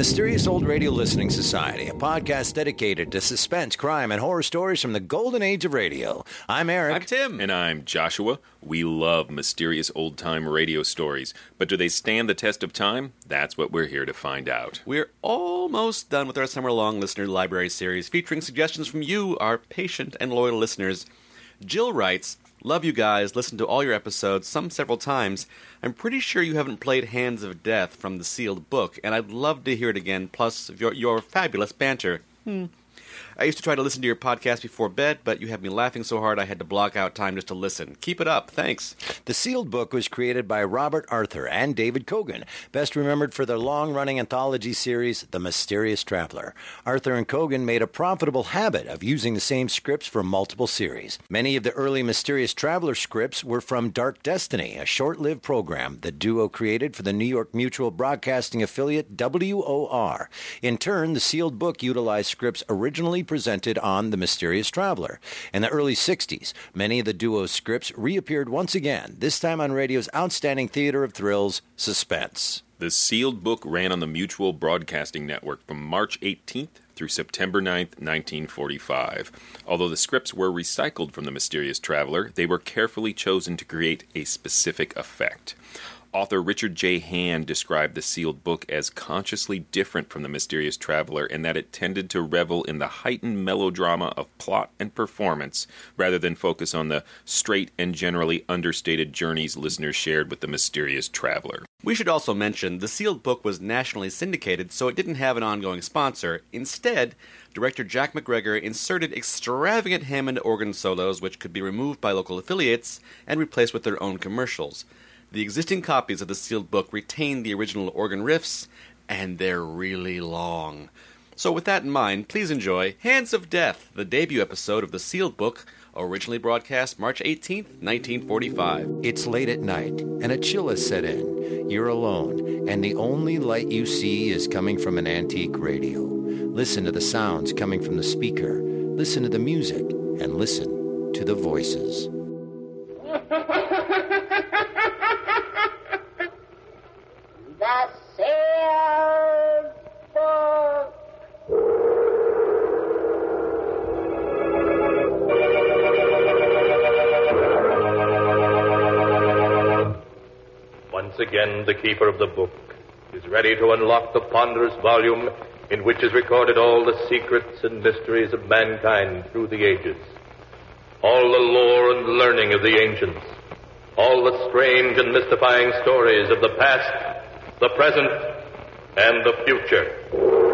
Mysterious Old Radio Listening Society, a podcast dedicated to suspense, crime, and horror stories from the golden age of radio. I'm Eric. I'm Tim. And I'm Joshua. We love mysterious old time radio stories, but do they stand the test of time? That's what we're here to find out. We're almost done with our summer long listener library series featuring suggestions from you, our patient and loyal listeners. Jill writes, Love you guys, Listen to all your episodes, some several times. I'm pretty sure you haven't played Hands of Death from the sealed book, and I'd love to hear it again, plus your, your fabulous banter. Hmm. I used to try to listen to your podcast before bed, but you had me laughing so hard I had to block out time just to listen. Keep it up. Thanks. The sealed book was created by Robert Arthur and David Kogan, best remembered for their long running anthology series, The Mysterious Traveler. Arthur and Kogan made a profitable habit of using the same scripts for multiple series. Many of the early Mysterious Traveler scripts were from Dark Destiny, a short lived program the duo created for the New York Mutual Broadcasting affiliate WOR. In turn, the sealed book utilized scripts originally presented on The Mysterious Traveler. In the early 60s, many of the duo's scripts reappeared once again, this time on radio's outstanding theater of thrills, Suspense. The sealed book ran on the Mutual Broadcasting Network from March 18th through September 9th, 1945. Although the scripts were recycled from The Mysterious Traveler, they were carefully chosen to create a specific effect. Author Richard J. Hand described the sealed book as consciously different from The Mysterious Traveler in that it tended to revel in the heightened melodrama of plot and performance rather than focus on the straight and generally understated journeys listeners shared with The Mysterious Traveler. We should also mention the sealed book was nationally syndicated, so it didn't have an ongoing sponsor. Instead, director Jock MacGregor inserted extravagant Hammond organ solos, which could be removed by local affiliates and replaced with their own commercials. The existing copies of the sealed book retain the original organ riffs, and they're really long. So, with that in mind, please enjoy Hands of Death, the debut episode of the sealed book, originally broadcast March 18th, 1945. It's late at night, and a chill has set in. You're alone, and the only light you see is coming from an antique radio. Listen to the sounds coming from the speaker, listen to the music, and listen to the voices. The book. Once again, the keeper of the book is ready to unlock the ponderous volume in which is recorded all the secrets and mysteries of mankind through the ages, all the lore and learning of the ancients, all the strange and mystifying stories of the past, the present, and the future.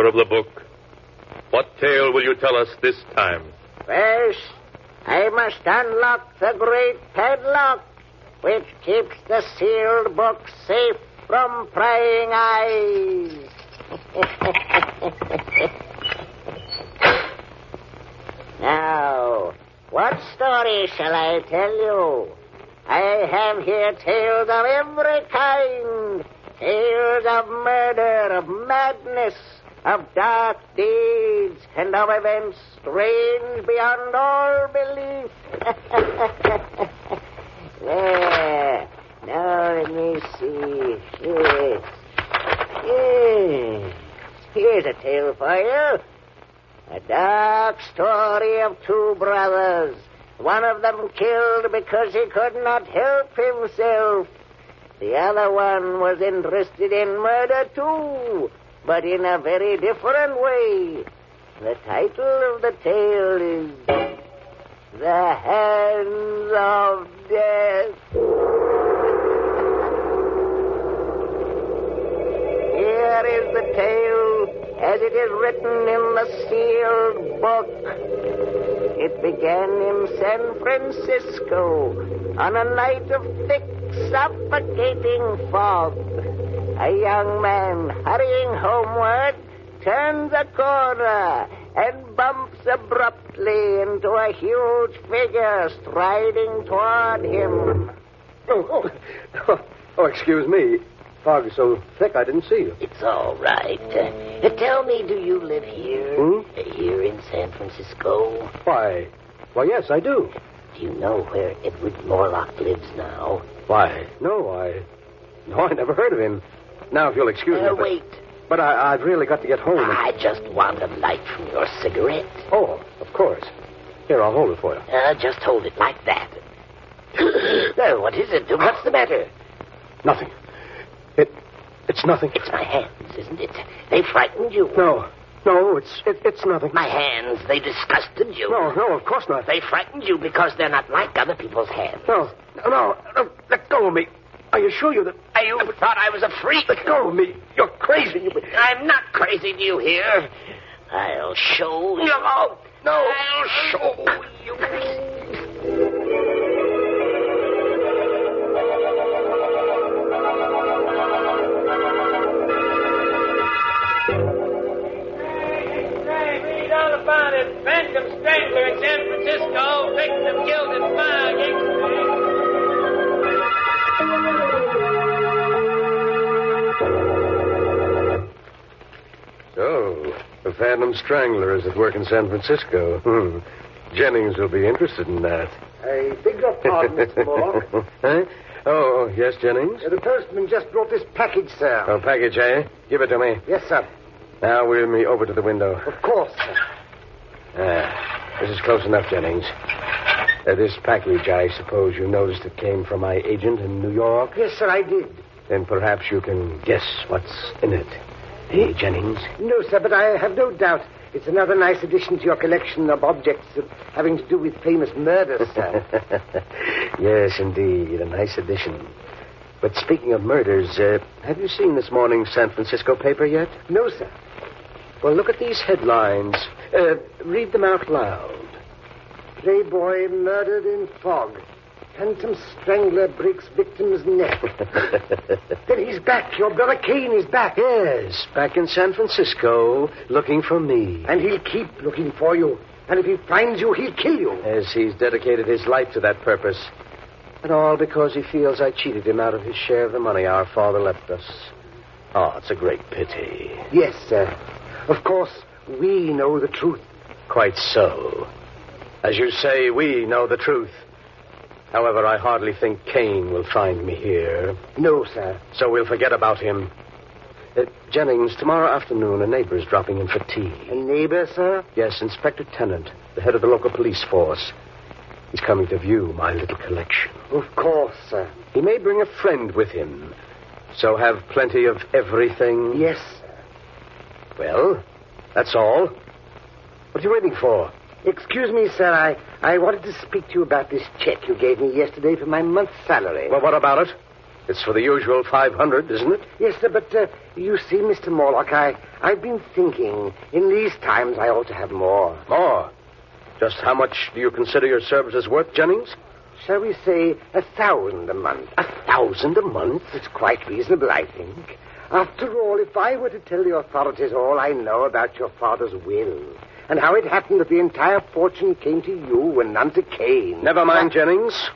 Keeper of the book, what tale will you tell us this time? First, I must unlock the great padlock which keeps the sealed book safe from prying eyes. now, what story shall I tell you? I have here tales of every kind. Tales of murder, of madness, of dark deeds, and of events strange beyond all belief. there. Now let me see. Yes. Yes. Here's a tale for you. A dark story of two brothers. One of them killed because he could not help himself. The other one was interested in murder too, but in a very different way. The title of the tale is The Hands of Death. Here is the tale as it is written in the sealed book. It began in San Francisco on a night of thick, suffocating fog. A young man hurrying homeward turns a corner and bumps abruptly into a huge figure striding toward him. Oh, oh, oh, excuse me. Fog is so thick I didn't see you. It's all right. Uh, tell me, do you live here? Hmm? Uh, here in San Francisco? Why? Why, yes, I do. Do you know where Edward Morlock lives now? Why? No, I. No, I never heard of him. Now, if you'll excuse me. Uh, but- wait. But I, I've really got to get home. and- I just want a light from your cigarette. Oh, of course. Here, I'll hold it for you. Uh, just hold it like that. well, what is it? What's the matter? Nothing. It. It's nothing. It's my hands, isn't it? They frightened you. No, no, it's it, it's nothing. My hands, they disgusted you. No, no, of course not. They frightened you because they're not like other people's hands. No, no, no, let go of me. Are assure you that? You thought I was a freak. Let go of me. You're crazy. You... I'm not crazy, do you hear? I'll show you. No, no. I'll show you. About it. Phantom Strangler in San Francisco. Victim killed in fire. So, the Phantom Strangler is at work in San Francisco. Hmm. Jennings will be interested in that. I beg your pardon, Mr. Morlock. huh? Oh, yes, Jennings? Uh, the postman just brought this package, sir. Oh, package, eh? Give it to me. Yes, sir. Now, wheel me over to the window. Of course, sir. Ah, this is close enough, Jennings. Uh, this package, I suppose you noticed it came from my agent in New York? Yes, sir, I did. Then perhaps you can guess what's in it. Hey, Jennings? No, sir, but I have no doubt it's another nice addition to your collection of objects having to do with famous murders, sir. yes, indeed. A nice addition. But speaking of murders, uh, have you seen this morning's San Francisco paper yet? no, sir. Well, look at these headlines. Uh, read them out loud. Playboy murdered in fog. Phantom strangler breaks victim's neck. then he's back. Your brother Kane is back. yes, back in San Francisco, looking for me. And he'll keep looking for you. And if he finds you, he'll kill you. As he's dedicated his life to that purpose. And all because he feels I cheated him out of his share of the money our father left us. Oh, it's a great pity. Yes, sir. Of course, we know the truth. Quite so. As you say, we know the truth. However, I hardly think Kane will find me here. No, sir. So we'll forget about him. Uh, Jennings, tomorrow afternoon, a neighbor is dropping in for tea. A neighbor, sir? Yes, Inspector Tennant, the head of the local police force. He's coming to view my little collection. Of course, sir. He may bring a friend with him. So have plenty of everything. Yes, sir. Well, that's all. What are you waiting for? Excuse me, sir. I, I wanted to speak to you about this check you gave me yesterday for my month's salary. Well, what about it? It's for the usual 500, isn't it? Yes, sir, but uh, you see, Mr. Morlock, I, I've been thinking in these times I ought to have more. More? Just how much do you consider your services worth, Jennings? Shall we say a thousand a month? A thousand a month? It's quite reasonable, I think. After all, if I were to tell the authorities all I know about your father's will, and how it happened that the entire fortune came to you and none to Kane. Never mind, Jennings.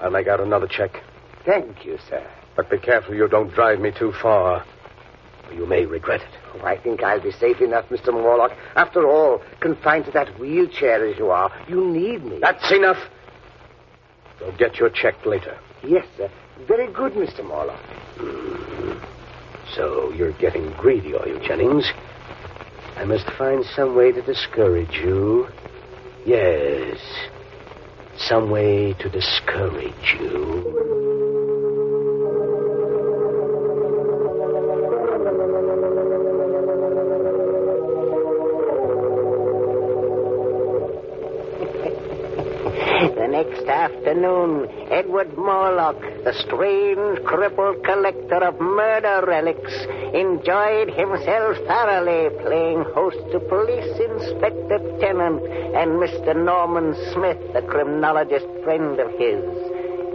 I'll make out another check. Thank you, sir. But be careful you don't drive me too far. Or you may regret it. Oh, I think I'll be safe enough, Mr. Morlock. After all, confined to that wheelchair as you are, you need me. That's enough. You'll get your check later. Yes, sir. Very good, Mr. Morlock. Mm. So you're getting greedy, are you, Jennings? I must find some way to discourage you. Yes. Some way to discourage you. Afternoon, Edward Morlock, the strange crippled collector of murder relics, enjoyed himself thoroughly playing host to Police Inspector Tennant and Mr. Norman Smith, a criminologist friend of his.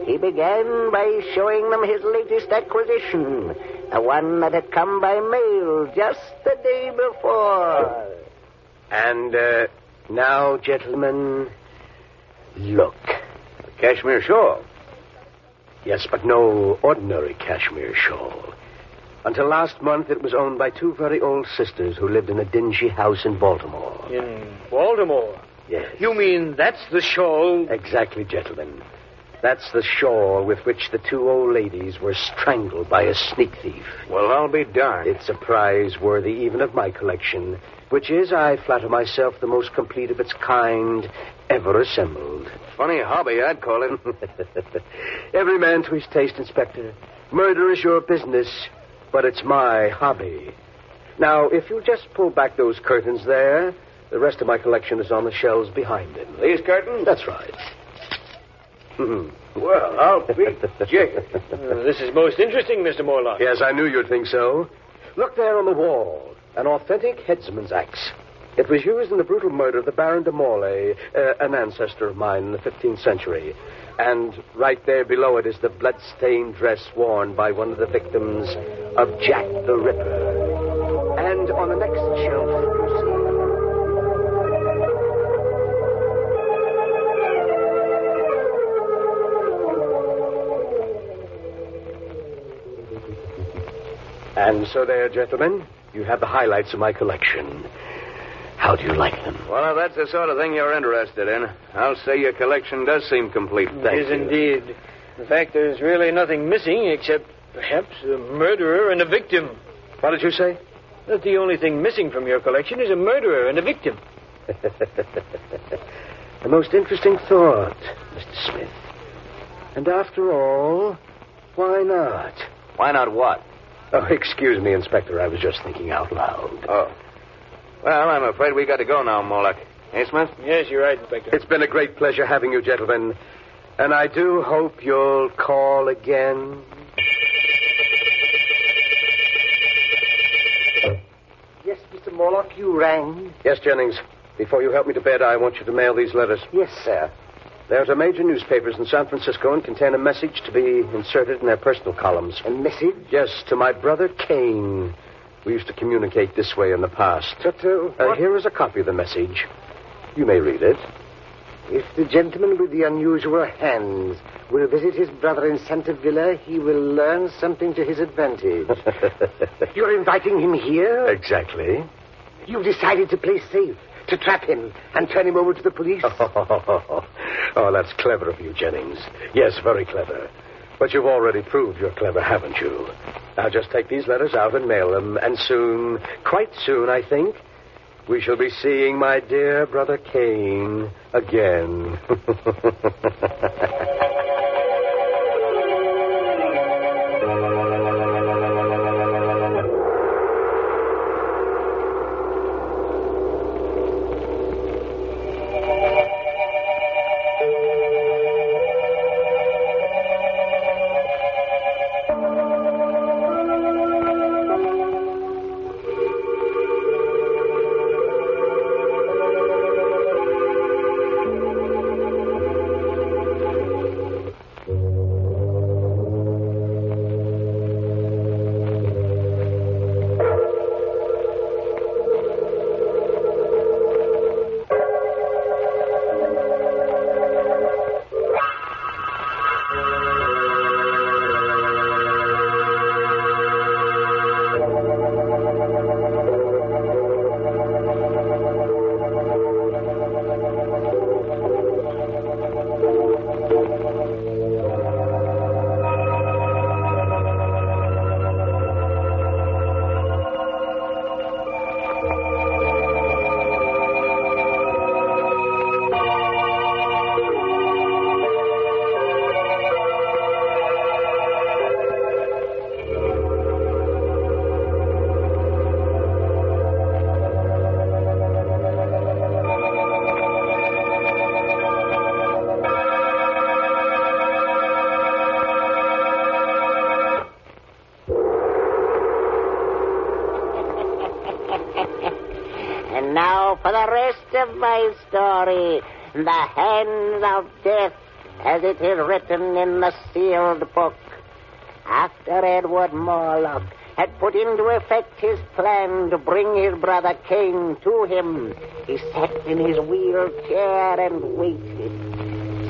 He began by showing them his latest acquisition, the one that had come by mail just the day before. And uh, now, gentlemen, look. Cashmere shawl. Yes, but no ordinary cashmere shawl. Until last month, it was owned by two very old sisters who lived in a dingy house in Baltimore. In Baltimore? Yes. You mean that's the shawl? Exactly, gentlemen. That's the shawl with which the two old ladies were strangled by a sneak thief. Well, I'll be darned. It's a prize worthy even of my collection, which is, I flatter myself, the most complete of its kind ever assembled. Funny hobby, I'd call it. Every man to his taste, Inspector. Murder is your business, but it's my hobby. Now, if you'll just pull back those curtains there, the rest of my collection is on the shelves behind them. These curtains? That's right. Well, I'll be jiggered. Uh, this is most interesting, Mr. Morlock. Yes, I knew you'd think so. Look there on the wall. An authentic headsman's axe. It was used in the brutal murder of the Baron de Morlaix, uh, an ancestor of mine in the 15th century. And right there below it is the blood-stained dress worn by one of the victims of Jack the Ripper. And on the next shelf. And so there, gentlemen, you have the highlights of my collection. How do you like them? Well, if that's the sort of thing you're interested in, I'll say your collection does seem complete. Thank it is you. indeed. In fact, there's really nothing missing except perhaps a murderer and a victim. What did you say? That the only thing missing from your collection is a murderer and a victim. a most interesting thought, Mr. Smith. And after all, why not? Why not what? Oh, excuse me, Inspector. I was just thinking out loud. Oh. Well, I'm afraid we got to go now, Morlock. Hey, Smith? Yes, you're right, Inspector. It's been a great pleasure having you, gentlemen. And I do hope you'll call again. Yes, Mr. Morlock, you rang. Yes, Jennings. Before you help me to bed, I want you to mail these letters. Yes, sir. They're to major newspapers in San Francisco and contain a message to be inserted in their personal columns. A message? Yes, to my brother Kane. We used to communicate this way in the past. But, uh, Uh, here is a copy of the message. You may read it. If the gentleman with the unusual hands will visit his brother in Santa Villa, he will learn something to his advantage. You're inviting him here? exactly. You've decided to play safe, to trap him, and turn him over to the police? oh, that's clever of you, Jennings. Yes, very clever. But you've already proved you're clever, haven't you? Now just take these letters out and mail them, and soon, quite soon, I think, we shall be seeing my dear brother Kane again. my story, the hands of death, as it is written in the sealed book. After Edward Morlock had put into effect his plan to bring his brother Cain to him, he sat in his wheelchair and waited,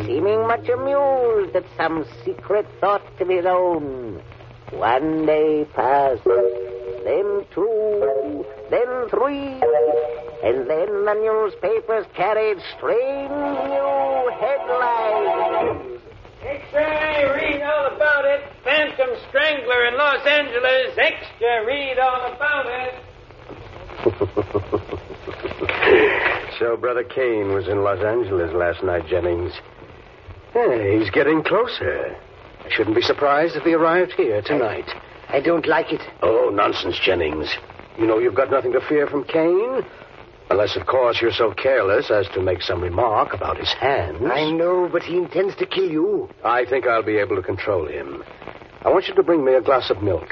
seeming much amused at some secret thought of his own. One day passed, the newspapers carried strange new headlines. Extra, read all about it. Phantom Strangler in Los Angeles. Extra, read all about it. So Brother Kane was in Los Angeles last night, Jennings. Hey, he's getting closer. I shouldn't be surprised if he arrived here tonight. I don't like it. Oh, nonsense, Jennings. You know you've got nothing to fear from Kane. Unless, of course, you're so careless as to make some remark about his hands. I know, but he intends to kill you. I think I'll be able to control him. I want you to bring me a glass of milk.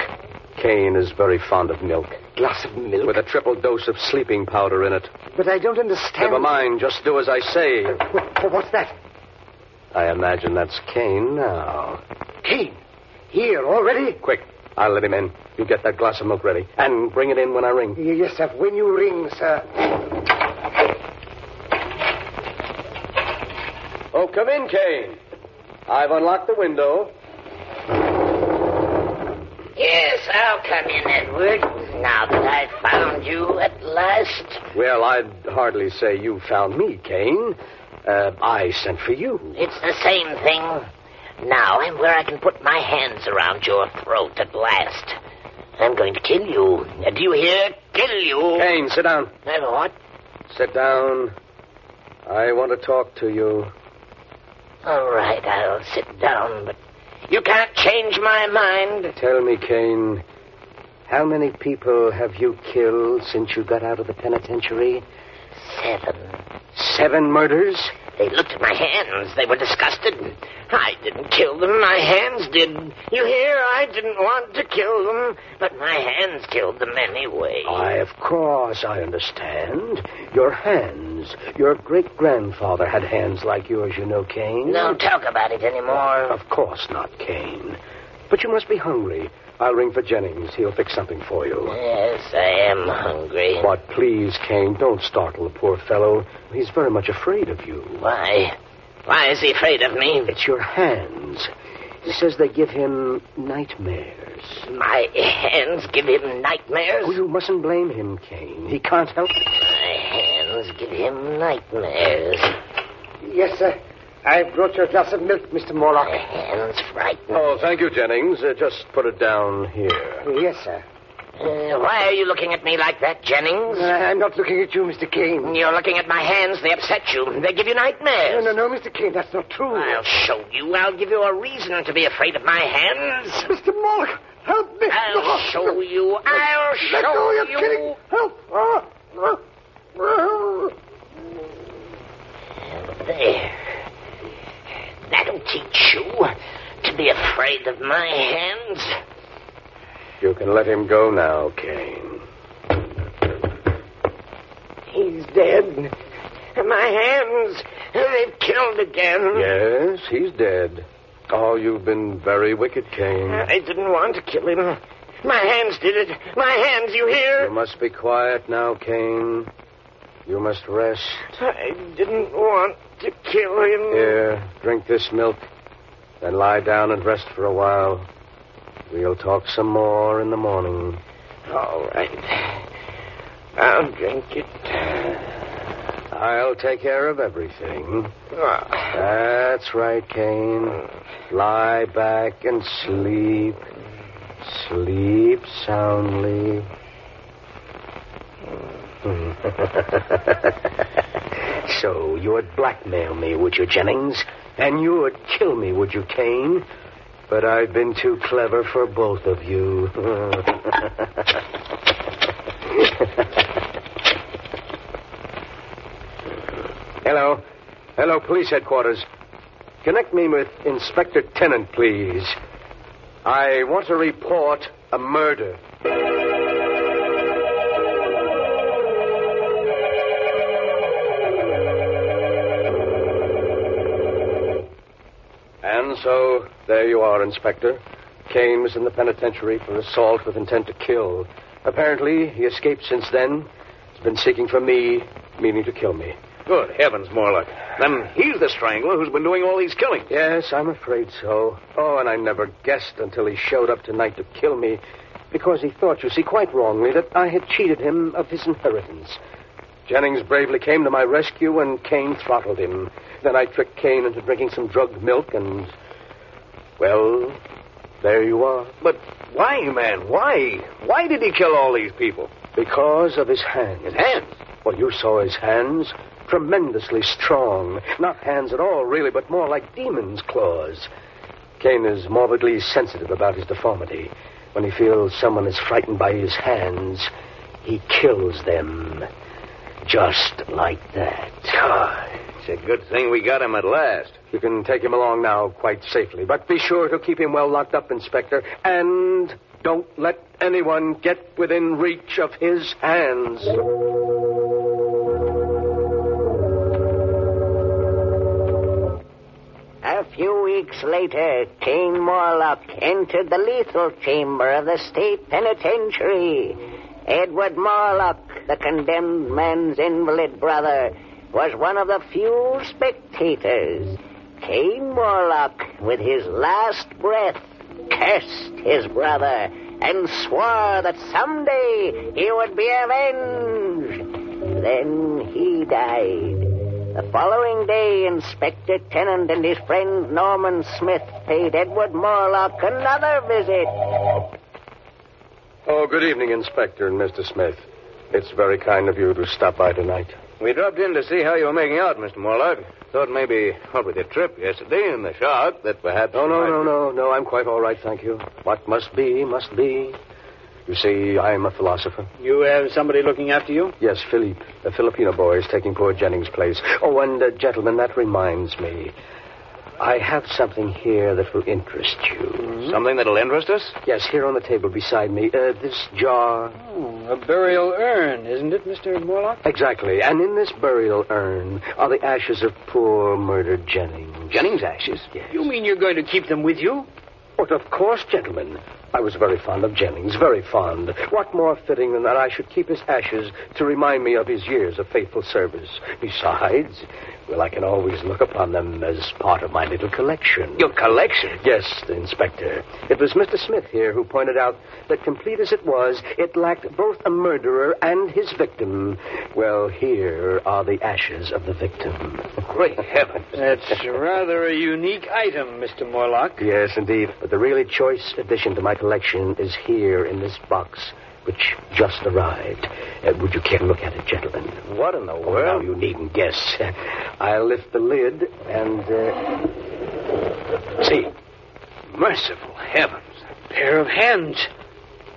Kane is very fond of milk. Glass of milk? With a triple dose of sleeping powder in it. But I don't understand. Never mind, just do as I say. What, what's that? I imagine that's Kane now. Kane? Here, already? Quick, I'll let him in. You get that glass of milk ready. And bring it in when I ring. Yes, sir. When you ring, sir. Oh, come in, Kane. I've unlocked the window. Yes, I'll come in, Edward. Now that I've found you at last. Well, I'd hardly say you found me, Kane. Uh, I sent for you. It's the same thing. Now I'm where I can put my hands around your throat at last. I'm going to kill you. Uh, Do you hear? Kill you. Kane, sit down. Uh, what? Sit down. I want to talk to you. All right, I'll sit down, but you can't change my mind. Tell me, Kane, how many people have you killed since you got out of the penitentiary? Seven. Seven murders? They looked at my hands. They were disgusted. I didn't kill them. My hands did. You hear? I didn't want to kill them, but my hands killed them anyway. Why, of course, I understand. Your hands. Your great grandfather had hands like yours, you know, Cain. Don't talk about it anymore. Of course not, Cain. But you must be hungry. I'll ring for Jennings. He'll fix something for you. Yes, I am hungry. But please, Kane, don't startle the poor fellow. He's very much afraid of you. Why? Why is he afraid of me? It's your hands. He says they give him nightmares. My hands give him nightmares? Oh, you mustn't blame him, Kane. He can't help it. My hands give him nightmares. Yes, sir. I brought your glass of milk, Mr. Morlock. My hands frighten. Oh, thank you, Jennings. Uh, just put it down here. Yes, sir. Uh, why are you looking at me like that, Jennings? Uh, I'm not looking at you, Mr. Kane. You're looking at my hands. They upset you. They give you nightmares. No, no, no, Mr. Kane, that's not true. I'll show you. I'll give you a reason to be afraid of my hands. Mr. Morlock, help me. I'll No. show you. I'll Let show go, you're you. kidding. Help. Ah, ah, ah. There. That'll teach you to be afraid of my hands. You can let him go now, Kane. He's dead. My hands, they've killed again. Yes, he's dead. Oh, you've been very wicked, Kane. I didn't want to kill him. My hands did it. My hands, you hear? You must be quiet now, Kane. You must rest. I didn't want to kill him. Here, drink this milk. Then lie down and rest for a while. We'll talk some more in the morning. All right. I'll drink it. I'll take care of everything. Ah. That's right, Kane. Lie back and sleep. Sleep soundly. so you would blackmail me, would you, Jennings? And you would kill me, would you, Kane? But I've been too clever for both of you. Hello. Hello, police headquarters. Connect me with Inspector Tennant, please. I want to report a murder. So, there you are, Inspector. Kane was in the penitentiary for assault with intent to kill. Apparently, he escaped since then. He's been seeking for me, meaning to kill me. Good heavens, Morlock. Then he's the strangler who's been doing all these killings. Yes, I'm afraid so. Oh, and I never guessed until he showed up tonight to kill me because he thought, you see, quite wrongly, that I had cheated him of his inheritance. Jennings bravely came to my rescue, and Kane throttled him. Then I tricked Kane into drinking some drugged milk, and. Well, there you are. But why, man? Why? Why did he kill all these people? Because of his hands. His hands? Well, you saw his hands. Tremendously strong. Not hands at all, really, but more like demon's claws. Kane is morbidly sensitive about his deformity. When he feels someone is frightened by his hands, he kills them. Just like that. God, it's a good thing we got him at last. You can take him along now quite safely, but be sure to keep him well locked up, Inspector, and don't let anyone get within reach of his hands. A few weeks later, Kane Morlock entered the lethal chamber of the state penitentiary. Edward Morlock, the condemned man's invalid brother, was one of the few spectators. Kane Morlock, with his last breath, cursed his brother and swore that someday he would be avenged. Then he died. The following day, Inspector Tennant and his friend Norman Smith paid Edward Morlock another visit. Oh, good evening, Inspector and Mr. Smith. It's very kind of you to stop by tonight. We dropped in to see how you were making out, Mr. Morlock. Thought maybe, what with your trip yesterday and the shark, that perhaps. No, no, might- no, no, no. I'm quite all right, thank you. What must be, must be. You see, I'm a philosopher. You have somebody looking after you? Yes, Philippe, a Filipino boy, is taking poor Jennings' place. Oh, and, uh, gentlemen, that reminds me. I have something here that will interest you. Something that'll interest us? Yes, here on the table beside me. Uh, this jar. Oh, a burial urn, isn't it, Mr. Morlock? Exactly. And in this burial urn are the ashes of poor murdered Jennings. Jennings' ashes? Yes. You mean you're going to keep them with you? But of course, gentlemen. I was very fond of Jennings, very fond. What more fitting than that I should keep his ashes to remind me of his years of faithful service? Besides, well, I can always look upon them as part of my little collection. Your collection? Yes, the Inspector. It was Mr. Smith here who pointed out that, complete as it was, it lacked both a murderer and his victim. Well, here are the ashes of the victim. Great heavens. That's rather a unique item, Mr. Morlock. Yes, indeed. But the really choice addition to my collection is here in this box, which just arrived. Uh, would you care to look at it, gentlemen? What in the Well, world? you needn't guess. I'll lift the lid and. Uh... See. Merciful heavens. A pair of hands.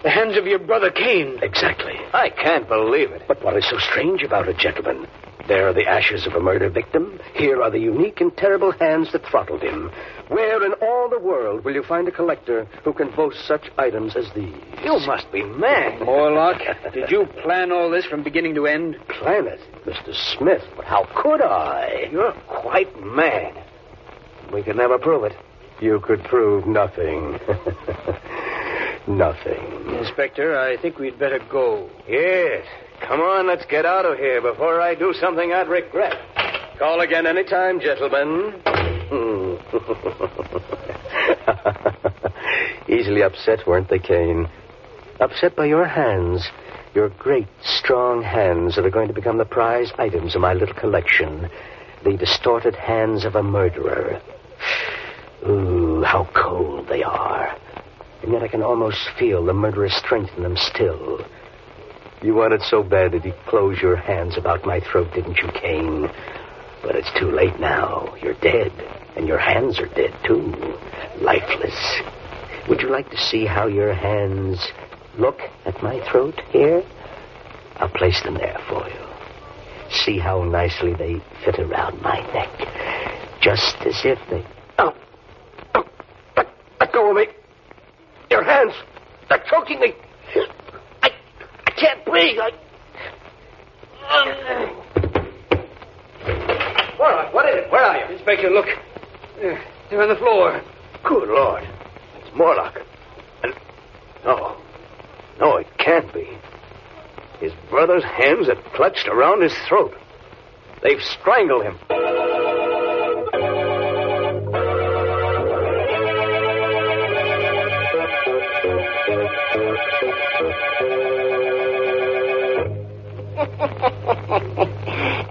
The hands of your brother Cain. Exactly. I can't believe it. But what is so strange about it, gentlemen? There are the ashes of a murder victim. Here are the unique and terrible hands that throttled him. Where in all the world will you find a collector who can boast such items as these? You must be mad. Morlock, did you plan all this from beginning to end? Plan it, Mr. Smith. But how could I? You're quite mad. We could never prove it. You could prove nothing. nothing. Inspector, I think we'd better go. Yes. Come on, let's get out of here before I do something I'd regret. Call again any time, gentlemen. Hmm. Easily upset, weren't they, Kane? Upset by your hands. Your great, strong hands that are going to become the prize items of my little collection. The distorted hands of a murderer. Ooh, how cold they are. And yet I can almost feel the murderous strength in them still. You wanted so bad that you'd close your hands about my throat, didn't you, Kane? But it's too late now. You're dead. And your hands are dead, too. Lifeless. Would you like to see how your hands look at my throat here? I'll place them there for you. See how nicely they fit around my neck. Just as if they. Oh! Oh! Let, let go of me! Your hands! They're choking me! I, I can't breathe. I. What, what is it? Where are you? Inspector, look. There, They're on the floor. Good Lord. It's Morlock. And. No. No, it can't be. His brother's hands are clutched around his throat. They've strangled him.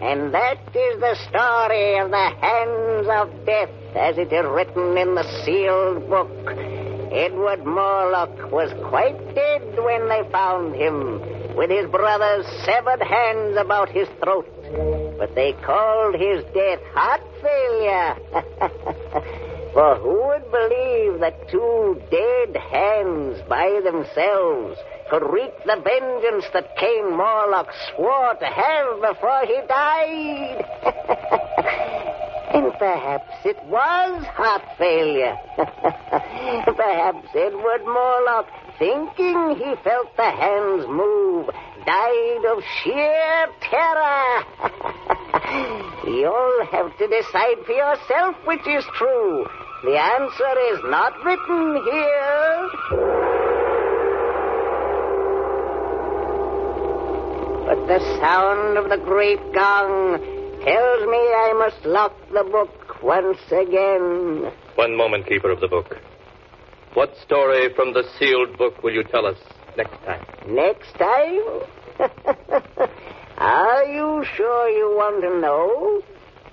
and that is the story of the hands of death as it is written in the sealed book. Edward Morlock was quite dead when they found him, with his brother's severed hands about his throat. But they called his death heart failure. For who would believe that two dead hands by themselves could wreak the vengeance that Cain Morlock swore to have before he died? and perhaps it was heart failure. perhaps Edward Morlock, thinking he felt the hands move, died of sheer terror. You'll have to decide for yourself which is true. The answer is not written here. But the sound of the great gong tells me I must lock the book once again. One moment, Keeper of the Book. What story from the sealed book will you tell us next time? Next time? Are you sure you want to know?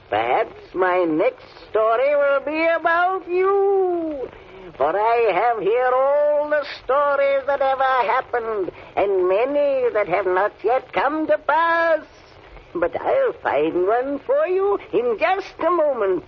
Perhaps my next story will be about you. For I have here all the stories that ever happened, and many that have not yet come to pass. But I'll find one for you in just a moment.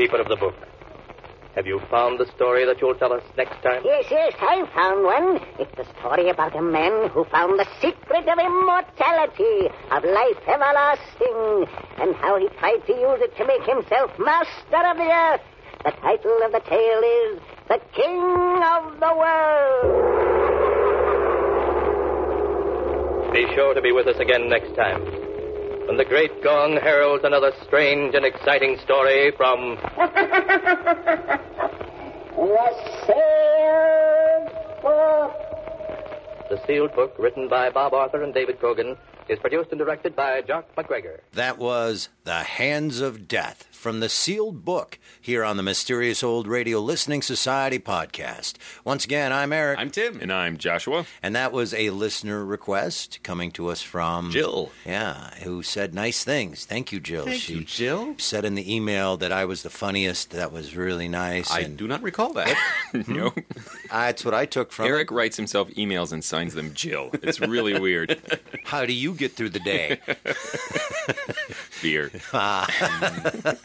Keeper of the Book, have you found the story that you'll tell us next time? Yes, yes, I found one. It's the story about a man who found the secret of immortality, of life everlasting, and how he tried to use it to make himself master of the earth. The title of the tale is The King of the World. Be sure to be with us again next time. When the great gong heralds another strange and exciting story from The Sealed Book. The Sealed Book, written by Bob Arthur and David Kogan, is produced and directed by Jock MacGregor. That was The Hands of Death from the sealed book here on the Mysterious Old Radio Listening Society podcast. Once again, I'm Eric. I'm Tim. And I'm Joshua. And that was a listener request coming to us from Jill. Yeah, who said nice things. Thank you, Jill. Thank she you, Jill. said in the email that I was the funniest. That was really nice. I and do not recall that. no. that's what I took from Eric writes himself emails and signs them Jill. It's really weird. How do you get through the day? Beer.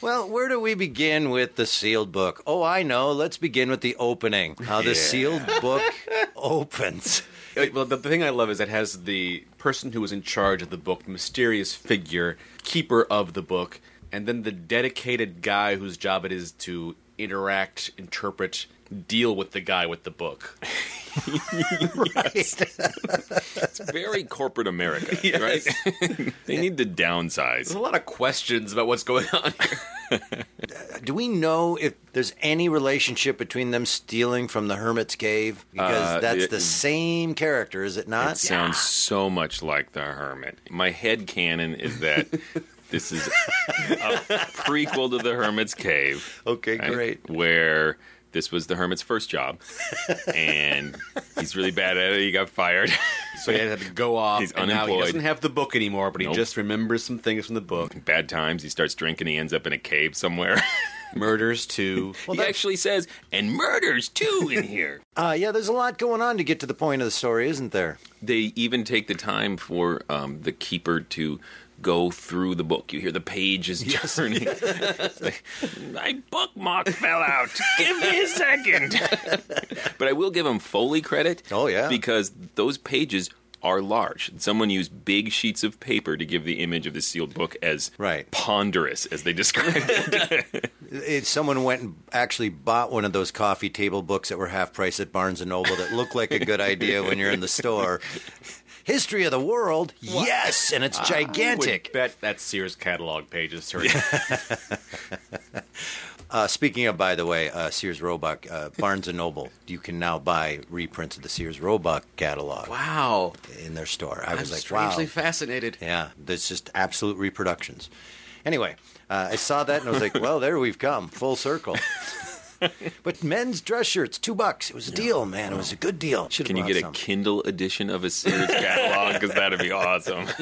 Well, where do we begin with the sealed book? Oh, I know. Let's begin with the opening. How the Yeah. sealed book opens. Well, the, the thing I love is it has the person who was in charge of the book, the mysterious figure, keeper of the book, and then the dedicated guy whose job it is to interact, interpret, deal with the guy with the book. It's very corporate America, Yes. right? they need to downsize. There's a lot of questions about what's going on here. Do we know if there's any relationship between them stealing from the Hermit's Cave? Because Uh, that's it- the same character, is it not? It sounds so much like the Hermit. My head canon is that this is a prequel to the Hermit's Cave. Okay, right? great. Where this was the Hermit's first job, and he's really bad at it. He got fired. So he had to go off. He's and now he unemployed. doesn't have the book anymore, but he just remembers some things from the book. Bad times. He starts drinking. He ends up in a cave somewhere. Murders too. he actually says, and murders too in here. Uh, yeah, there's a lot going on to get to the point of the story, isn't there? They even take the time for um, the keeper to go through the book. You hear the pages turning. It's like, My bookmark fell out. Give me a second. but I will give him Foley credit. Oh, yeah. because those pages are large. Someone used big sheets of paper to give the image of the sealed book as Right. ponderous as they described it. It, someone went and actually bought one of those coffee table books that were half price at Barnes and Noble that looked like a good idea when you're in the store. History of the world, yes, and it's I gigantic. would bet that Sears catalog page is turned. Uh, speaking of, by the way, uh, Sears Roebuck, uh, Barnes and Noble, you can now buy reprints of the Sears Roebuck catalog wow. in their store. I I'm was like, strangely wow. fascinated. Yeah, there's just absolute reproductions. Anyway, uh, I saw that and I was like, well, there we've come, full circle. but men's dress shirts, two bucks. It was a deal, man. It was a good deal. Should've Can you brought get a. Kindle edition of a Sears catalog? Because that'd be awesome.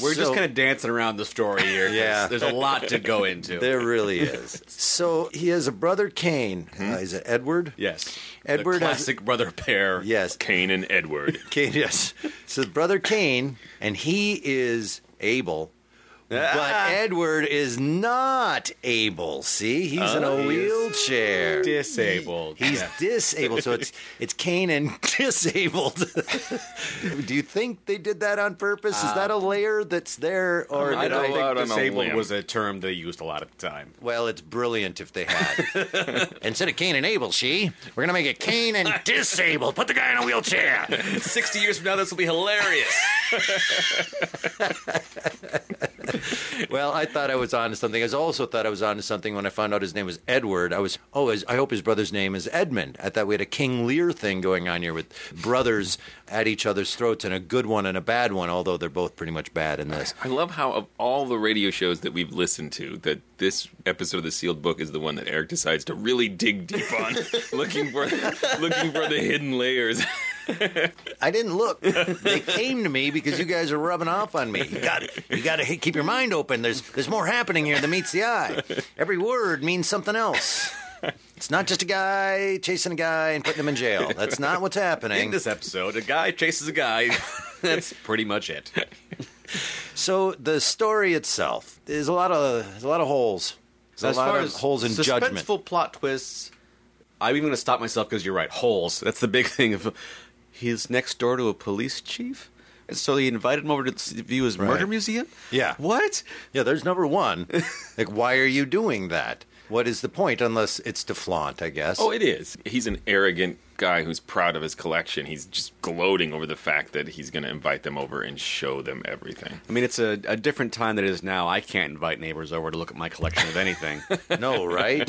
We're just So- kind of dancing around the story here. 'cause Yeah. There's a lot to go into. There really is. So he has a brother, Kane. Uh, is it Edward? yes. Edward the has- classic brother pair. Yes, Cain and Edward. Kane. Yes. So brother Kane, and he is able. But Ah. Edward is not able. See, he's in a Oh, he wheelchair. Disabled. He's Yeah. disabled, so it's it's Kane and disabled. Do you think they did that on purpose? Is that a layer that's there, or I did don't I? think out on a disabled limb. was a term they used a lot of the time. Well, it's brilliant if they had. Instead of Kane and Abel, she, we're gonna make it Kane and disabled. Put the guy in a wheelchair. 60 years from now, this will be hilarious. Well, I thought I was onto something. I also thought I was onto something when I found out his name was Edward. I was, oh, his, I hope his brother's name is Edmund. I thought we had a King Lear thing going on here with brothers at each other's throats, and a good one and a bad one. Although they're both pretty much bad in this. I love how of all the radio shows that we've listened to, that this episode of the Sealed Book is the one that Eric decides to really dig deep on, looking for looking for the hidden layers. I didn't look. They came to me because you guys are rubbing off on me. You got you got to keep your mind open. There's there's more happening here than meets the eye. Every word means something else. It's not just a guy chasing a guy and putting him in jail. That's not what's In happening. this episode, a guy chases a guy. That's pretty much it. So the story itself is a lot of there's a lot of holes. There's a lot of holes in judgment. suspenseful plot twists, I'm even going to stop myself because you're right. Holes. That's the big thing. Of he's next door to a police chief, and so he invited him over to view his murder museum. Yeah. What? Yeah, there's number one. like, why are you doing that? What is the point? Unless it's to flaunt, I guess. Oh, it is. He's an arrogant guy who's proud of his collection. He's just gloating over the fact that he's going to invite them over and show them everything. I mean, it's a, a different time than it is now. I can't invite neighbors over to look at my collection of anything. no, right?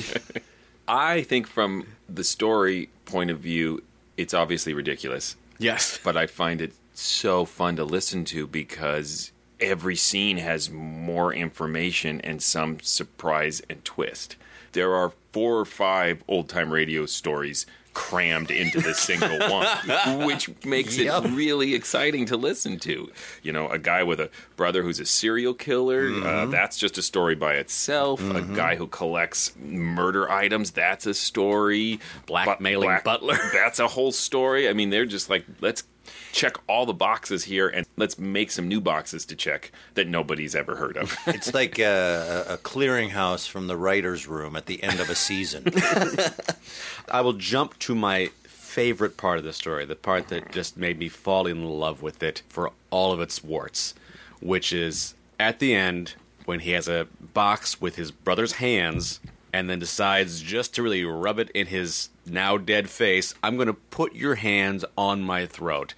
I think from the story point of view, it's obviously ridiculous. Yes. but I find it so fun to listen to because every scene has more information and some surprise and twist. There are four or five old time radio stories crammed into this single one, which makes Yep. it really exciting to listen to. You know, a guy with a brother who's a serial killer, uh, mm-hmm. that's just a story by itself. A mm-hmm. guy who collects murder items, that's a story. Blackmailing butler. That's a whole story. I mean, they're just like, let's check all the boxes here and let's make some new boxes to check that nobody's ever heard of. It's like uh, a, a clearinghouse from the writer's room at the end of a season. I will jump to my favorite part of the story, the part that just made me fall in love with it for all of its warts, which is at the end when he has a box with his brother's hands and then decides just to really rub it in his now dead face, I'm going to put your hands on my throat.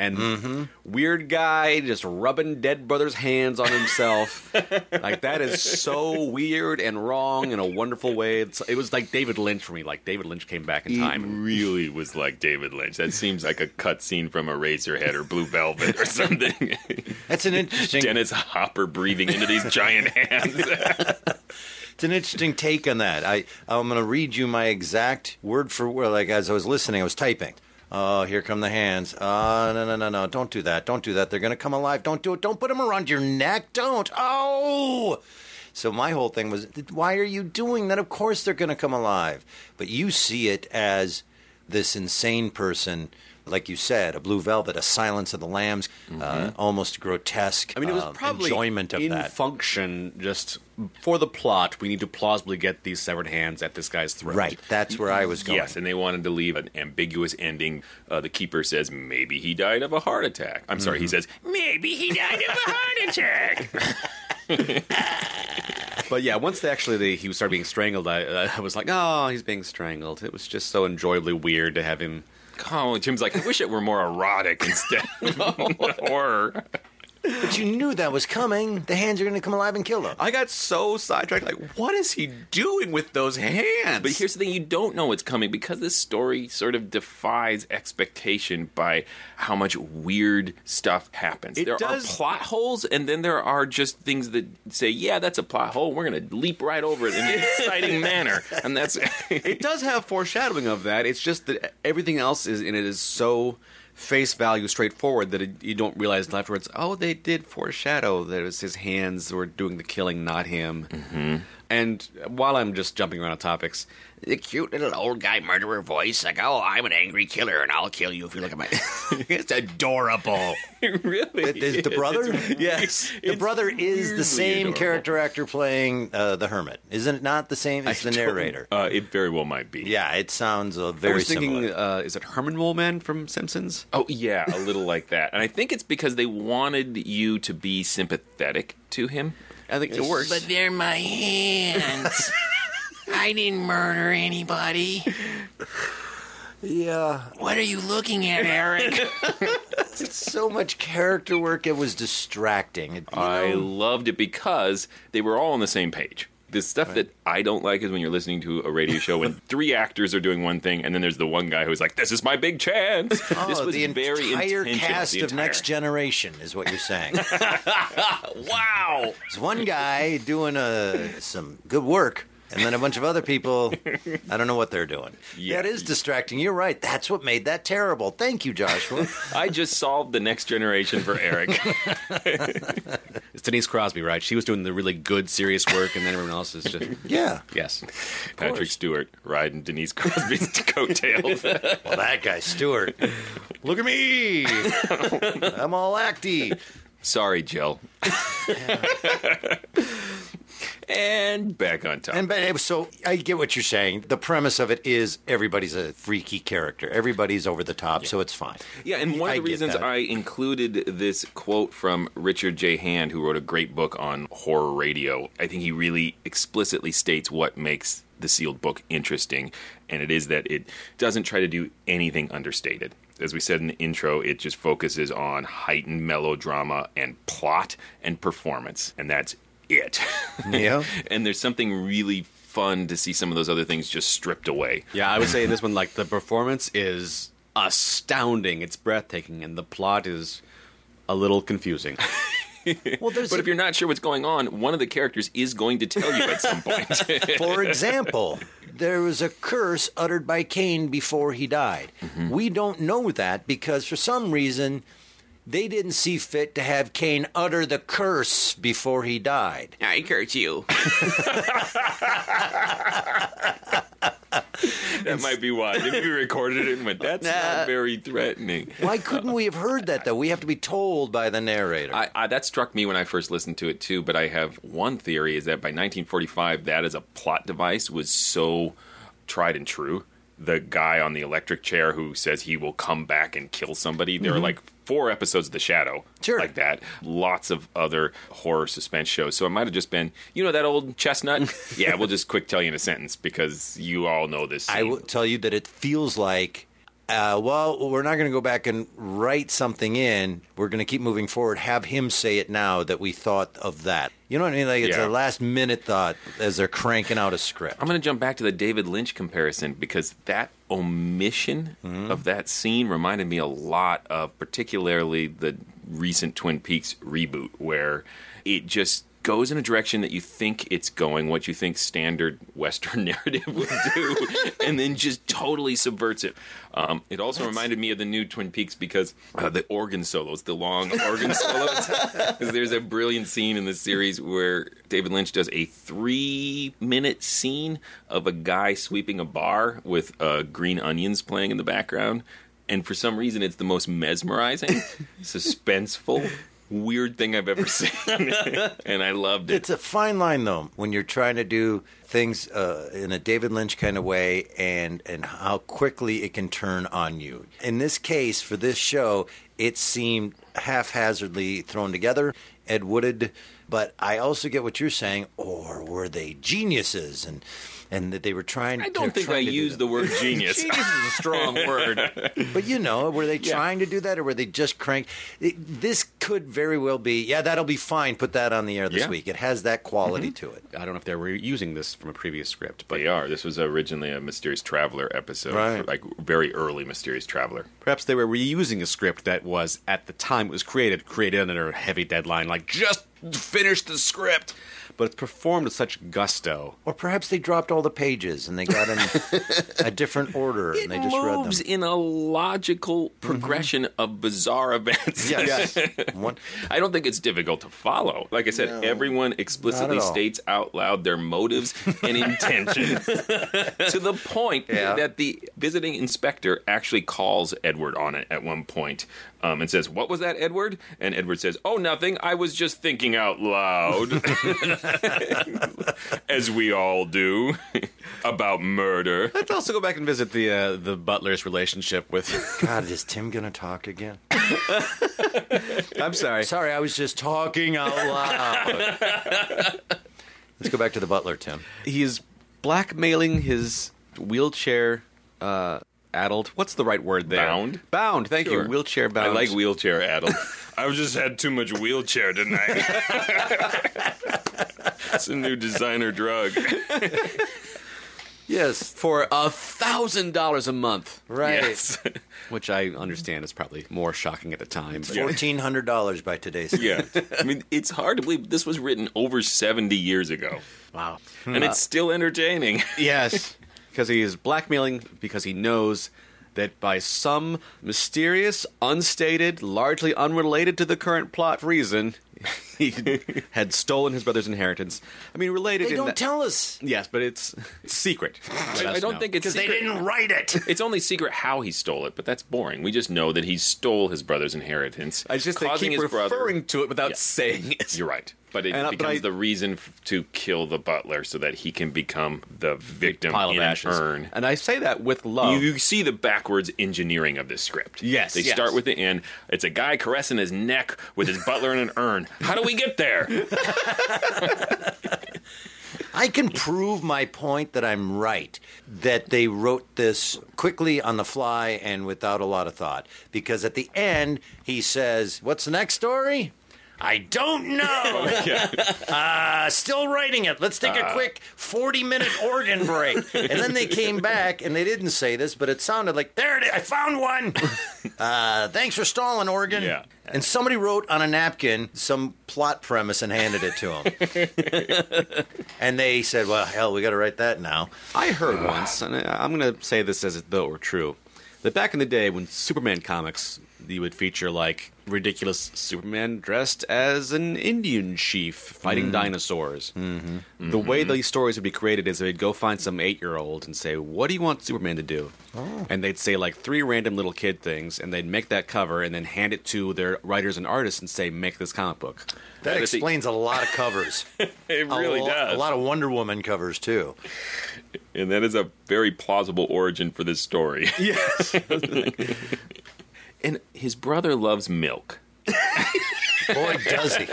And mm-hmm. weird guy just rubbing dead brother's hands on himself. like that is so weird and wrong in a wonderful way. It's, it was like David Lynch for me. Like David Lynch came back in time. He really was like David Lynch. That seems like a cut scene from Eraserhead or Blue Velvet or something. That's an interesting. Dennis Hopper breathing into these giant hands. It's an interesting take on that. I I'm going to read you my exact word for word. Like as I was listening, I was typing. Oh, here come the hands. Oh, no, no, no, no! Don't do that! Don't do that! They're going to come alive! Don't do it! Don't put them around your neck! Don't! Oh! So my whole thing was, why are you doing that? Of course they're going to come alive. But you see it as this insane person, like you said, a blue velvet, a Silence of the Lambs, uh, almost grotesque. Mm-hmm. I mean, it was uh, probably enjoyment of in that. function. Just for the plot, we need to plausibly get these severed hands at this guy's throat. Right. That's where I was going. Yes, and they wanted to leave an ambiguous ending. Uh, the keeper says maybe he died of a heart attack. I'm sorry, he Mm-hmm. says maybe he died of a heart attack. But yeah, once they actually they, he started being strangled, I, I was like, oh, he's being strangled. It was just so enjoyably weird to have him. Oh, Jim's like, I wish it were more erotic instead of horror. But you knew that was coming. The hands are going to come alive and kill them. I got so sidetracked. Like, what is he doing with those hands? But here's the thing: you don't know it's coming because this story sort of defies expectation by how much weird stuff happens. It there does- are plot holes, and then there are just things that say, "Yeah, that's a plot hole. We're going to leap right over it in an exciting manner," and that's it does have foreshadowing of that. It's just that everything else is in it is so face value straightforward that it, you don't realize afterwards. Oh, they did foreshadow that it was his hands were doing the killing, not him. Mm-hmm. And while I'm just jumping around on topics, the cute little old guy murderer voice, like, "Oh, I'm an angry killer, and I'll kill you if you look at my." it's adorable. really Is the brother? yes, The brother is the same adorable. character actor playing uh, the hermit, isn't it? Not the same. as the I don't- narrator. Uh, it very well might be. Yeah, it sounds uh, I very was thinking, similar. uh, is it Hans Moleman from Simpsons? Oh yeah, a little like that. And I think it's because they wanted you to be sympathetic to him. I think it works. But they're my hands. I didn't murder anybody. Yeah. What are you looking at, Eric? It's so much character work. It was distracting. It- you I loved it because they were all on the same page. The stuff that I don't like is when you're listening to a radio show and three actors are doing one thing, and then there's the one guy who's like, "This is my big chance." oh, this was the very entire cast of Next Generation is what you're saying. wow. There's one guy doing uh, some good work, and then a bunch of other people. I don't know what they're doing. Yeah, it is distracting. You're right. That's what made that terrible. Thank you, Joshua. I just solved the next generation for Eric. It's Denise Crosby, right? She was doing the really good, serious work, and then everyone else is just. yeah. Yes. Patrick Stewart riding Denise Crosby's coattails. Well, that guy, Stewart. Look at me. I'm all acty. Sorry, Jill. And back on top. And but, so I get what you're saying. The premise of it is everybody's a freaky character. Everybody's over the top, so it's fine. Yeah, and one of the get reasons. I included this quote from Richard J. Hand, who wrote a great book on horror radio, I think he really explicitly states what makes the sealed book interesting, and it is that it doesn't try to do anything understated. As we said in the intro, it just focuses on heightened melodrama and plot and performance, and that's it. Yeah. and there's something really fun to see some of those other things just stripped away. Yeah, I would say in this one, like, the performance is astounding. It's breathtaking, and the plot is a little confusing. Well, there's But if you're not sure what's going on, one of the characters is going to tell you at some point. For example, there was a curse uttered by Cain before he died. Mm-hmm. We don't know that because for some reason they didn't see fit to have Cain utter the curse before he died. I curse you. that might be why. Maybe we recorded it and went, that's not very threatening. Why couldn't we have heard that though? We have to be told by the narrator. I, I, that struck me when I first listened to it too. But I have one theory: is that by 1945, that as a plot device was so tried and true the guy on the electric chair who says he will come back and kill somebody. There are Mhm. like four episodes of The Shadow, Sure. like that. Lots of other horror suspense shows. So it might have just been, you know, that old chestnut. yeah, we'll just quick tell you in a sentence because you all know this. I will tell you that it feels like, uh, well, we're not going to go back and write something in. We're going to keep moving forward. Have him say it now that we thought of that. You know what I mean? Like it's Yeah. a last minute thought as they're cranking out a script. I'm going to jump back to the David Lynch comparison because that omission Mm-hmm. of that scene reminded me a lot of particularly the recent Twin Peaks reboot, where it just goes in a direction that you think it's going, what you think standard Western narrative would do, and then just totally subverts it. Um, it also reminded me of the new Twin Peaks because uh, the organ solos, the long organ solos. there's a brilliant scene in the series where David Lynch does a three minute scene of a guy sweeping a bar with uh, green onions playing in the background. And for some reason, it's the most mesmerizing, suspenseful, weird thing I've ever seen. and I loved it. It's a fine line, though, when you're trying to do things uh, in a David Lynch kind of way, and and how quickly it can turn on you. In this case, for this show, it seemed haphazardly thrown together, Ed Wooded. But I also get what you're saying. Or were they geniuses, and and that they were trying? I don't think I used the word genius. Genius is a strong word. But you know, were they trying to do that, or were they just crank? It, this could very well be. Yeah, that'll be fine. Put that on the air this Yeah. week. It has that quality mm-hmm. to it. I don't know if they were using this from a previous script, but They are. This was originally a Mysterious Traveler episode, Right. like very early Mysterious Traveler. perhaps they were reusing a script that was at the time it was created created under a heavy deadline, like just finish the script. But it's performed with such gusto. Or perhaps they dropped all the pages and they got in a different order and they just read them. moves in a logical mm-hmm. progression of bizarre events. Yes. I don't think it's difficult to follow. Like I said, No, everyone explicitly not at all. states out loud their motives and intentions to the point Yeah. that the visiting inspector actually calls Edward on it at one point um, and says, What was that, Edward? And Edward says, Oh, nothing. I was just thinking out loud. As we all do about murder. Let's also go back and visit the uh, the butler's relationship with. God, is Tim going to talk again? I'm sorry. Sorry, I was just talking out loud. Let's go back to the butler, Tim. He is blackmailing his wheelchair uh, addled. What's the right word there? Bound? Bound. Thank Sure. you. Wheelchair bound. I like wheelchair addled. I've just had too much wheelchair tonight. it's a new designer drug. Yes. For a thousand dollars a month. Right. Yes. Which I understand is probably more shocking at the time. $1,400 by today's Yeah. I mean, it's hard to believe this was written over 70 years ago. Wow. And Uh, it's still entertaining. Yes, because he is blackmailing because he knows that by some mysterious, unstated, largely unrelated to the current plot reason, he had stolen his brother's inheritance. I mean, related. They in don't that- tell us. Yes, but it's, it's secret. I, I don't think it's Because they secret. didn't write it. It's only secret how he stole it, but that's boring. We just know that he stole his brother's inheritance. I just they causing keep his brother- referring to it without Yeah. saying it. You're right. But it And, uh, but becomes I- the reason f- to kill the butler so that he can become the victim pile of in ashes. an urn. And I say that with love. You, you see the backwards engineering of this script. Yes, They yes. start with the end. It's a guy caressing his neck with his butler in an urn. How do we get there? I can prove my point that I'm right, that they wrote this quickly on the fly and without a lot of thought. Because at the end, he says, What's the next story? I don't know. uh, still writing it. Let's take a Uh. quick 40 minute organ break. And then they came back and they didn't say this, but it sounded like, There it is. I found one. Uh, thanks for stalling, Oregon. Yeah. And somebody wrote on a napkin some plot premise and handed it to him. and they said, well, hell, we got to write that now. I heard once, and I- I'm going to say this as though it were true, that back in the day when Superman comics you would feature like ridiculous Superman dressed as an Indian chief fighting Mm. dinosaurs. Mm-hmm. The way Mhm. these stories would be created is they'd go find some eight year old and say, What do you want Superman to do? Oh. And they'd say like three random little kid things, and they'd make that cover and then hand it to their writers and artists and say, Make this comic book. That explains a lot of covers. it really does. A lot of Wonder Woman covers too. And that is a very plausible origin for this story. Yes. and his brother loves milk. Boy, does he.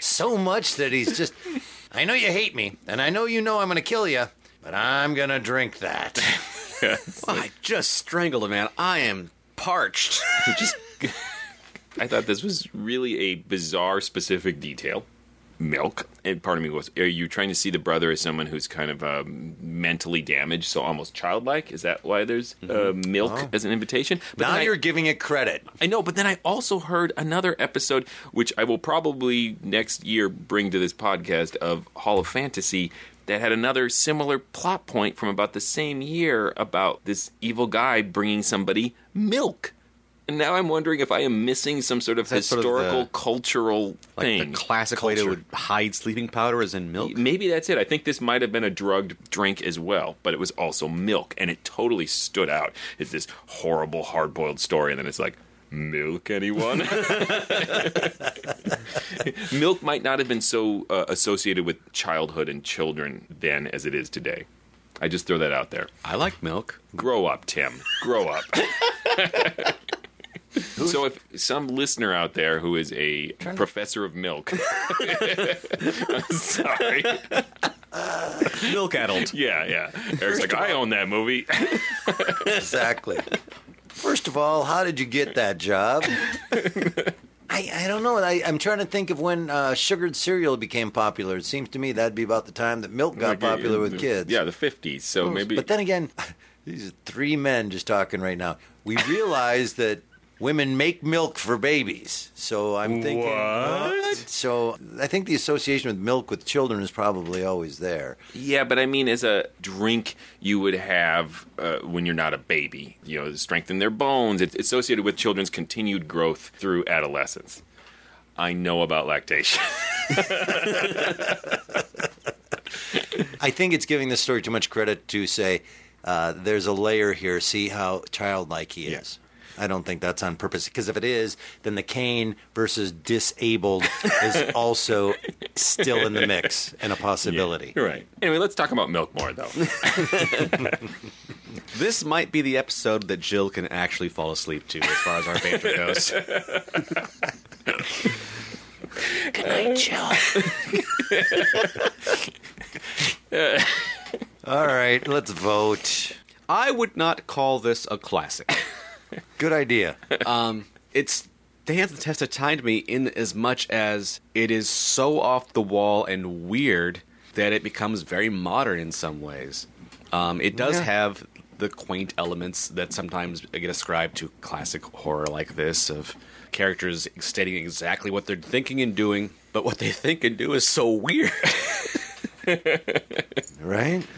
So much that he's just. I know you hate me, and I know you know I'm going to kill you, but I'm going to drink that. I just strangled a man. I am parched. just I thought this was really a bizarre specific detail. Milk. And part of me was, are you trying to see the brother as someone who's kind of um, mentally damaged, so almost childlike? Is that why there's uh, milk Oh. as an invitation? But now you're giving it credit. I know, but then I also heard another episode, which I will probably next year bring to this podcast of Hall of Fantasy, that had another similar plot point from about the same year about this evil guy bringing somebody milk. And now I'm wondering if I am missing some sort of that sort of historical, the- cultural Like thing. the classic way to hide sleeping powder is in milk. Maybe that's it. I think this might have been a drugged drink as well, but it was also milk, and it totally stood out. It's this horrible, hard boiled story, and then it's like, milk, anyone? milk might not have been so uh, associated with childhood and children then as it is today. I just throw that out there. I like milk. Grow up, Tim. Grow up. so, if some listener out there who is a professor of milk, sorry, milk addled. Yeah, yeah. Eric's like, I own that movie. exactly. First of all, how did you get that job? I, I don't know. I, I'm trying to think of when uh, sugared cereal became popular. It seems to me that'd be about the time that milk got Like, popular uh, with the- kids. Yeah, the 50s. So maybe. But then again, these are three men just talking right now. We realize that women make milk for babies. So I'm thinking. What? So I think the association with milk with children is probably always there. Yeah, but I mean, as a drink you would have uh, when you're not a baby, you know, strengthen their bones. It's associated with children's continued growth through adolescence. I know about lactation. I think it's giving this story too much credit to say uh, there's a layer here. See how childlike he is. I don't think that's on purpose because if it is, then the cane versus disabled is also still in the mix and a possibility. right. Anyway, let's talk about milk more, though. This might be the episode that Jill can actually fall asleep to, as far as our banter goes. Good night, Jill. All right, let's vote. I would not call this a classic. Good idea. Um, it stands the test of time to me in as much as it is so off the wall and weird that it becomes very modern in some ways. Um, it does Yeah. have the quaint elements that sometimes get ascribed to classic horror like this of characters stating exactly what they're thinking and doing, but what they think and do is so weird. right?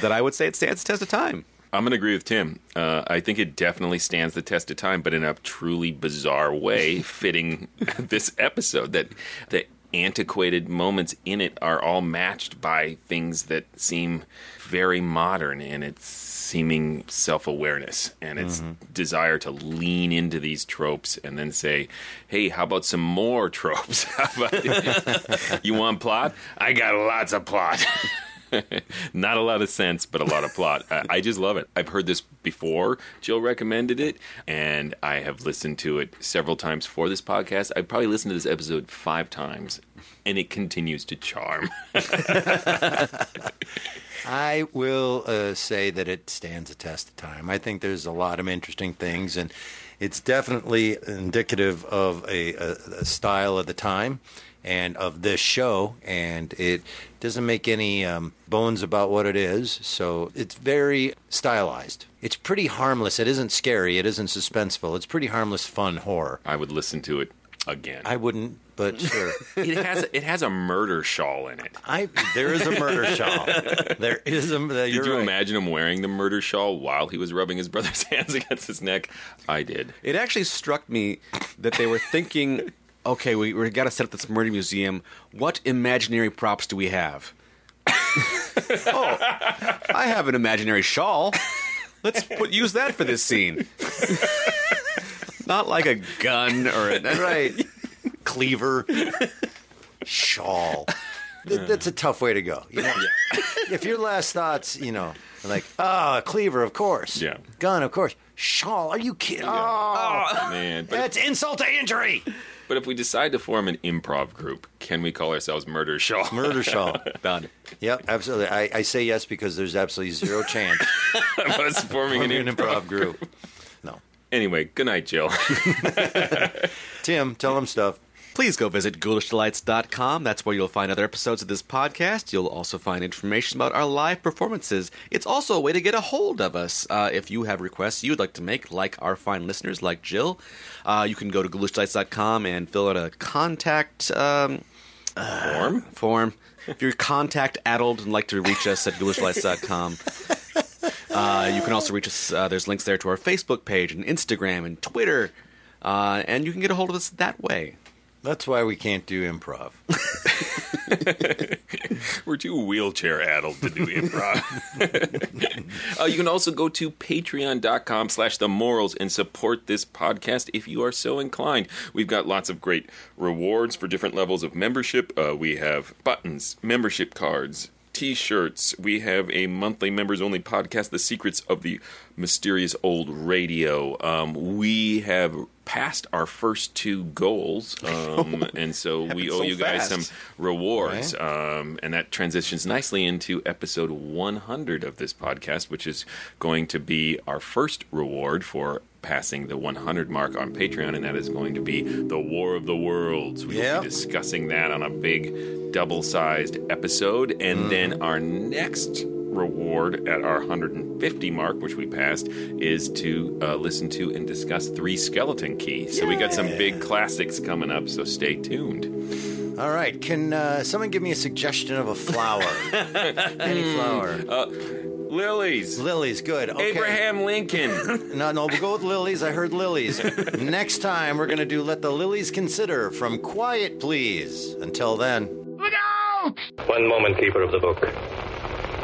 That I would say it stands the test of time. I'm going to agree with Tim. Uh, I think it definitely stands the test of time, but in a truly bizarre way, fitting this episode. That the antiquated moments in it are all matched by things that seem very modern in its seeming self awareness and its desire to lean into these tropes and then say, hey, how about some more tropes? How about you want plot? I got lots of plot. Not a lot of sense, but a lot of plot. I, I just love it. I've heard this before. Jill recommended it, and I have listened to it several times for this podcast. I've probably listened to this episode five times, and it continues to charm. I will uh, say that it stands the test of time. I think there's a lot of interesting things, and it's definitely indicative of a, a, a style of the time and of this show. And it doesn't make any um, bones about what it is. So it's very stylized. It's pretty harmless. It isn't scary. It isn't suspenseful. It's pretty harmless, fun horror. I would listen to it again. I wouldn't, but sure. it has it has a murder shawl in it. I there is a murder shawl. There is a. Did You're right. imagine him wearing the murder shawl while he was rubbing his brother's hands against his neck? I did. It actually struck me that they were thinking, okay, we we got to set up this murder museum. What imaginary props do we have? oh, I have an imaginary shawl. Let's put use that for this scene. Not like a gun or a right cleaver shawl. Th- That's a tough way to go. You know, if your last thoughts, you know, are like, ah, cleaver, of course. Yeah. Gun, of course. Shawl, are you kidding? Oh, Man, that's insult to injury. But if we decide to form an improv group, can we call ourselves Murder Shawl? Murder shawl. done. Yep, absolutely. I, I say yes because there's absolutely zero chance of us forming an forming an improv. improv group. No. Anyway, good night, Jill. Tim, tell them stuff. Please go visit ghoulishdelights.com. That's where you'll find other episodes of this podcast. You'll also find information about our live performances. It's also a way to get a hold of us. Uh, if you have requests you'd like to make, like our fine listeners, like Jill, uh, you can go to ghoulishdelights.com and fill out a contact um, Form? form. If you're contact addled and like to reach us at ghoulishdelights.com. Uh, you can also reach us. Uh, there's links there to our Facebook page and Instagram and Twitter, uh, and you can get a hold of us that way. That's why we can't do improv. We're too wheelchair addled to do improv. uh, you can also go to patreon.com slash the MORLS and support this podcast if you are so inclined. We've got lots of great rewards for different levels of membership. Uh, we have buttons, membership cards, t-shirts. We have a monthly members only podcast, The Secrets of the Mysterious Old Radio. Um, we have passed our first two goals, um, and so we owe so you guys fast. some rewards. Um, and that transitions nicely into episode 100 of this podcast, which is going to be our first reward for passing the 100 mark on Patreon, and that is going to be the War of the Worlds. We will be discussing that on a big double-sized episode, and then our next reward at our 150 mark, which we passed, is to uh, listen to and discuss Three Skeleton Key. So we got some big classics coming up, so stay tuned. All right. Can uh, someone give me a suggestion of a flower? Any flower. Uh, lilies. Lilies, good. Okay. Abraham Lincoln. No, no, we'll go with lilies. I heard lilies. Next time, we're going to do Let the Lilies Consider from Quiet Please. Until then. One moment, keeper of the book.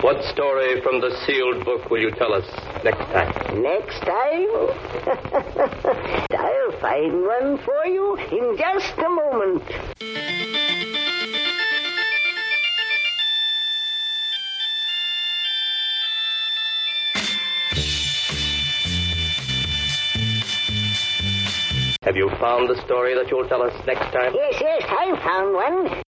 What story from the sealed book will you tell us next time? Next time, I'll find one for you in just a moment. Have you found the story that you'll tell us next time? Yes, yes, I found one.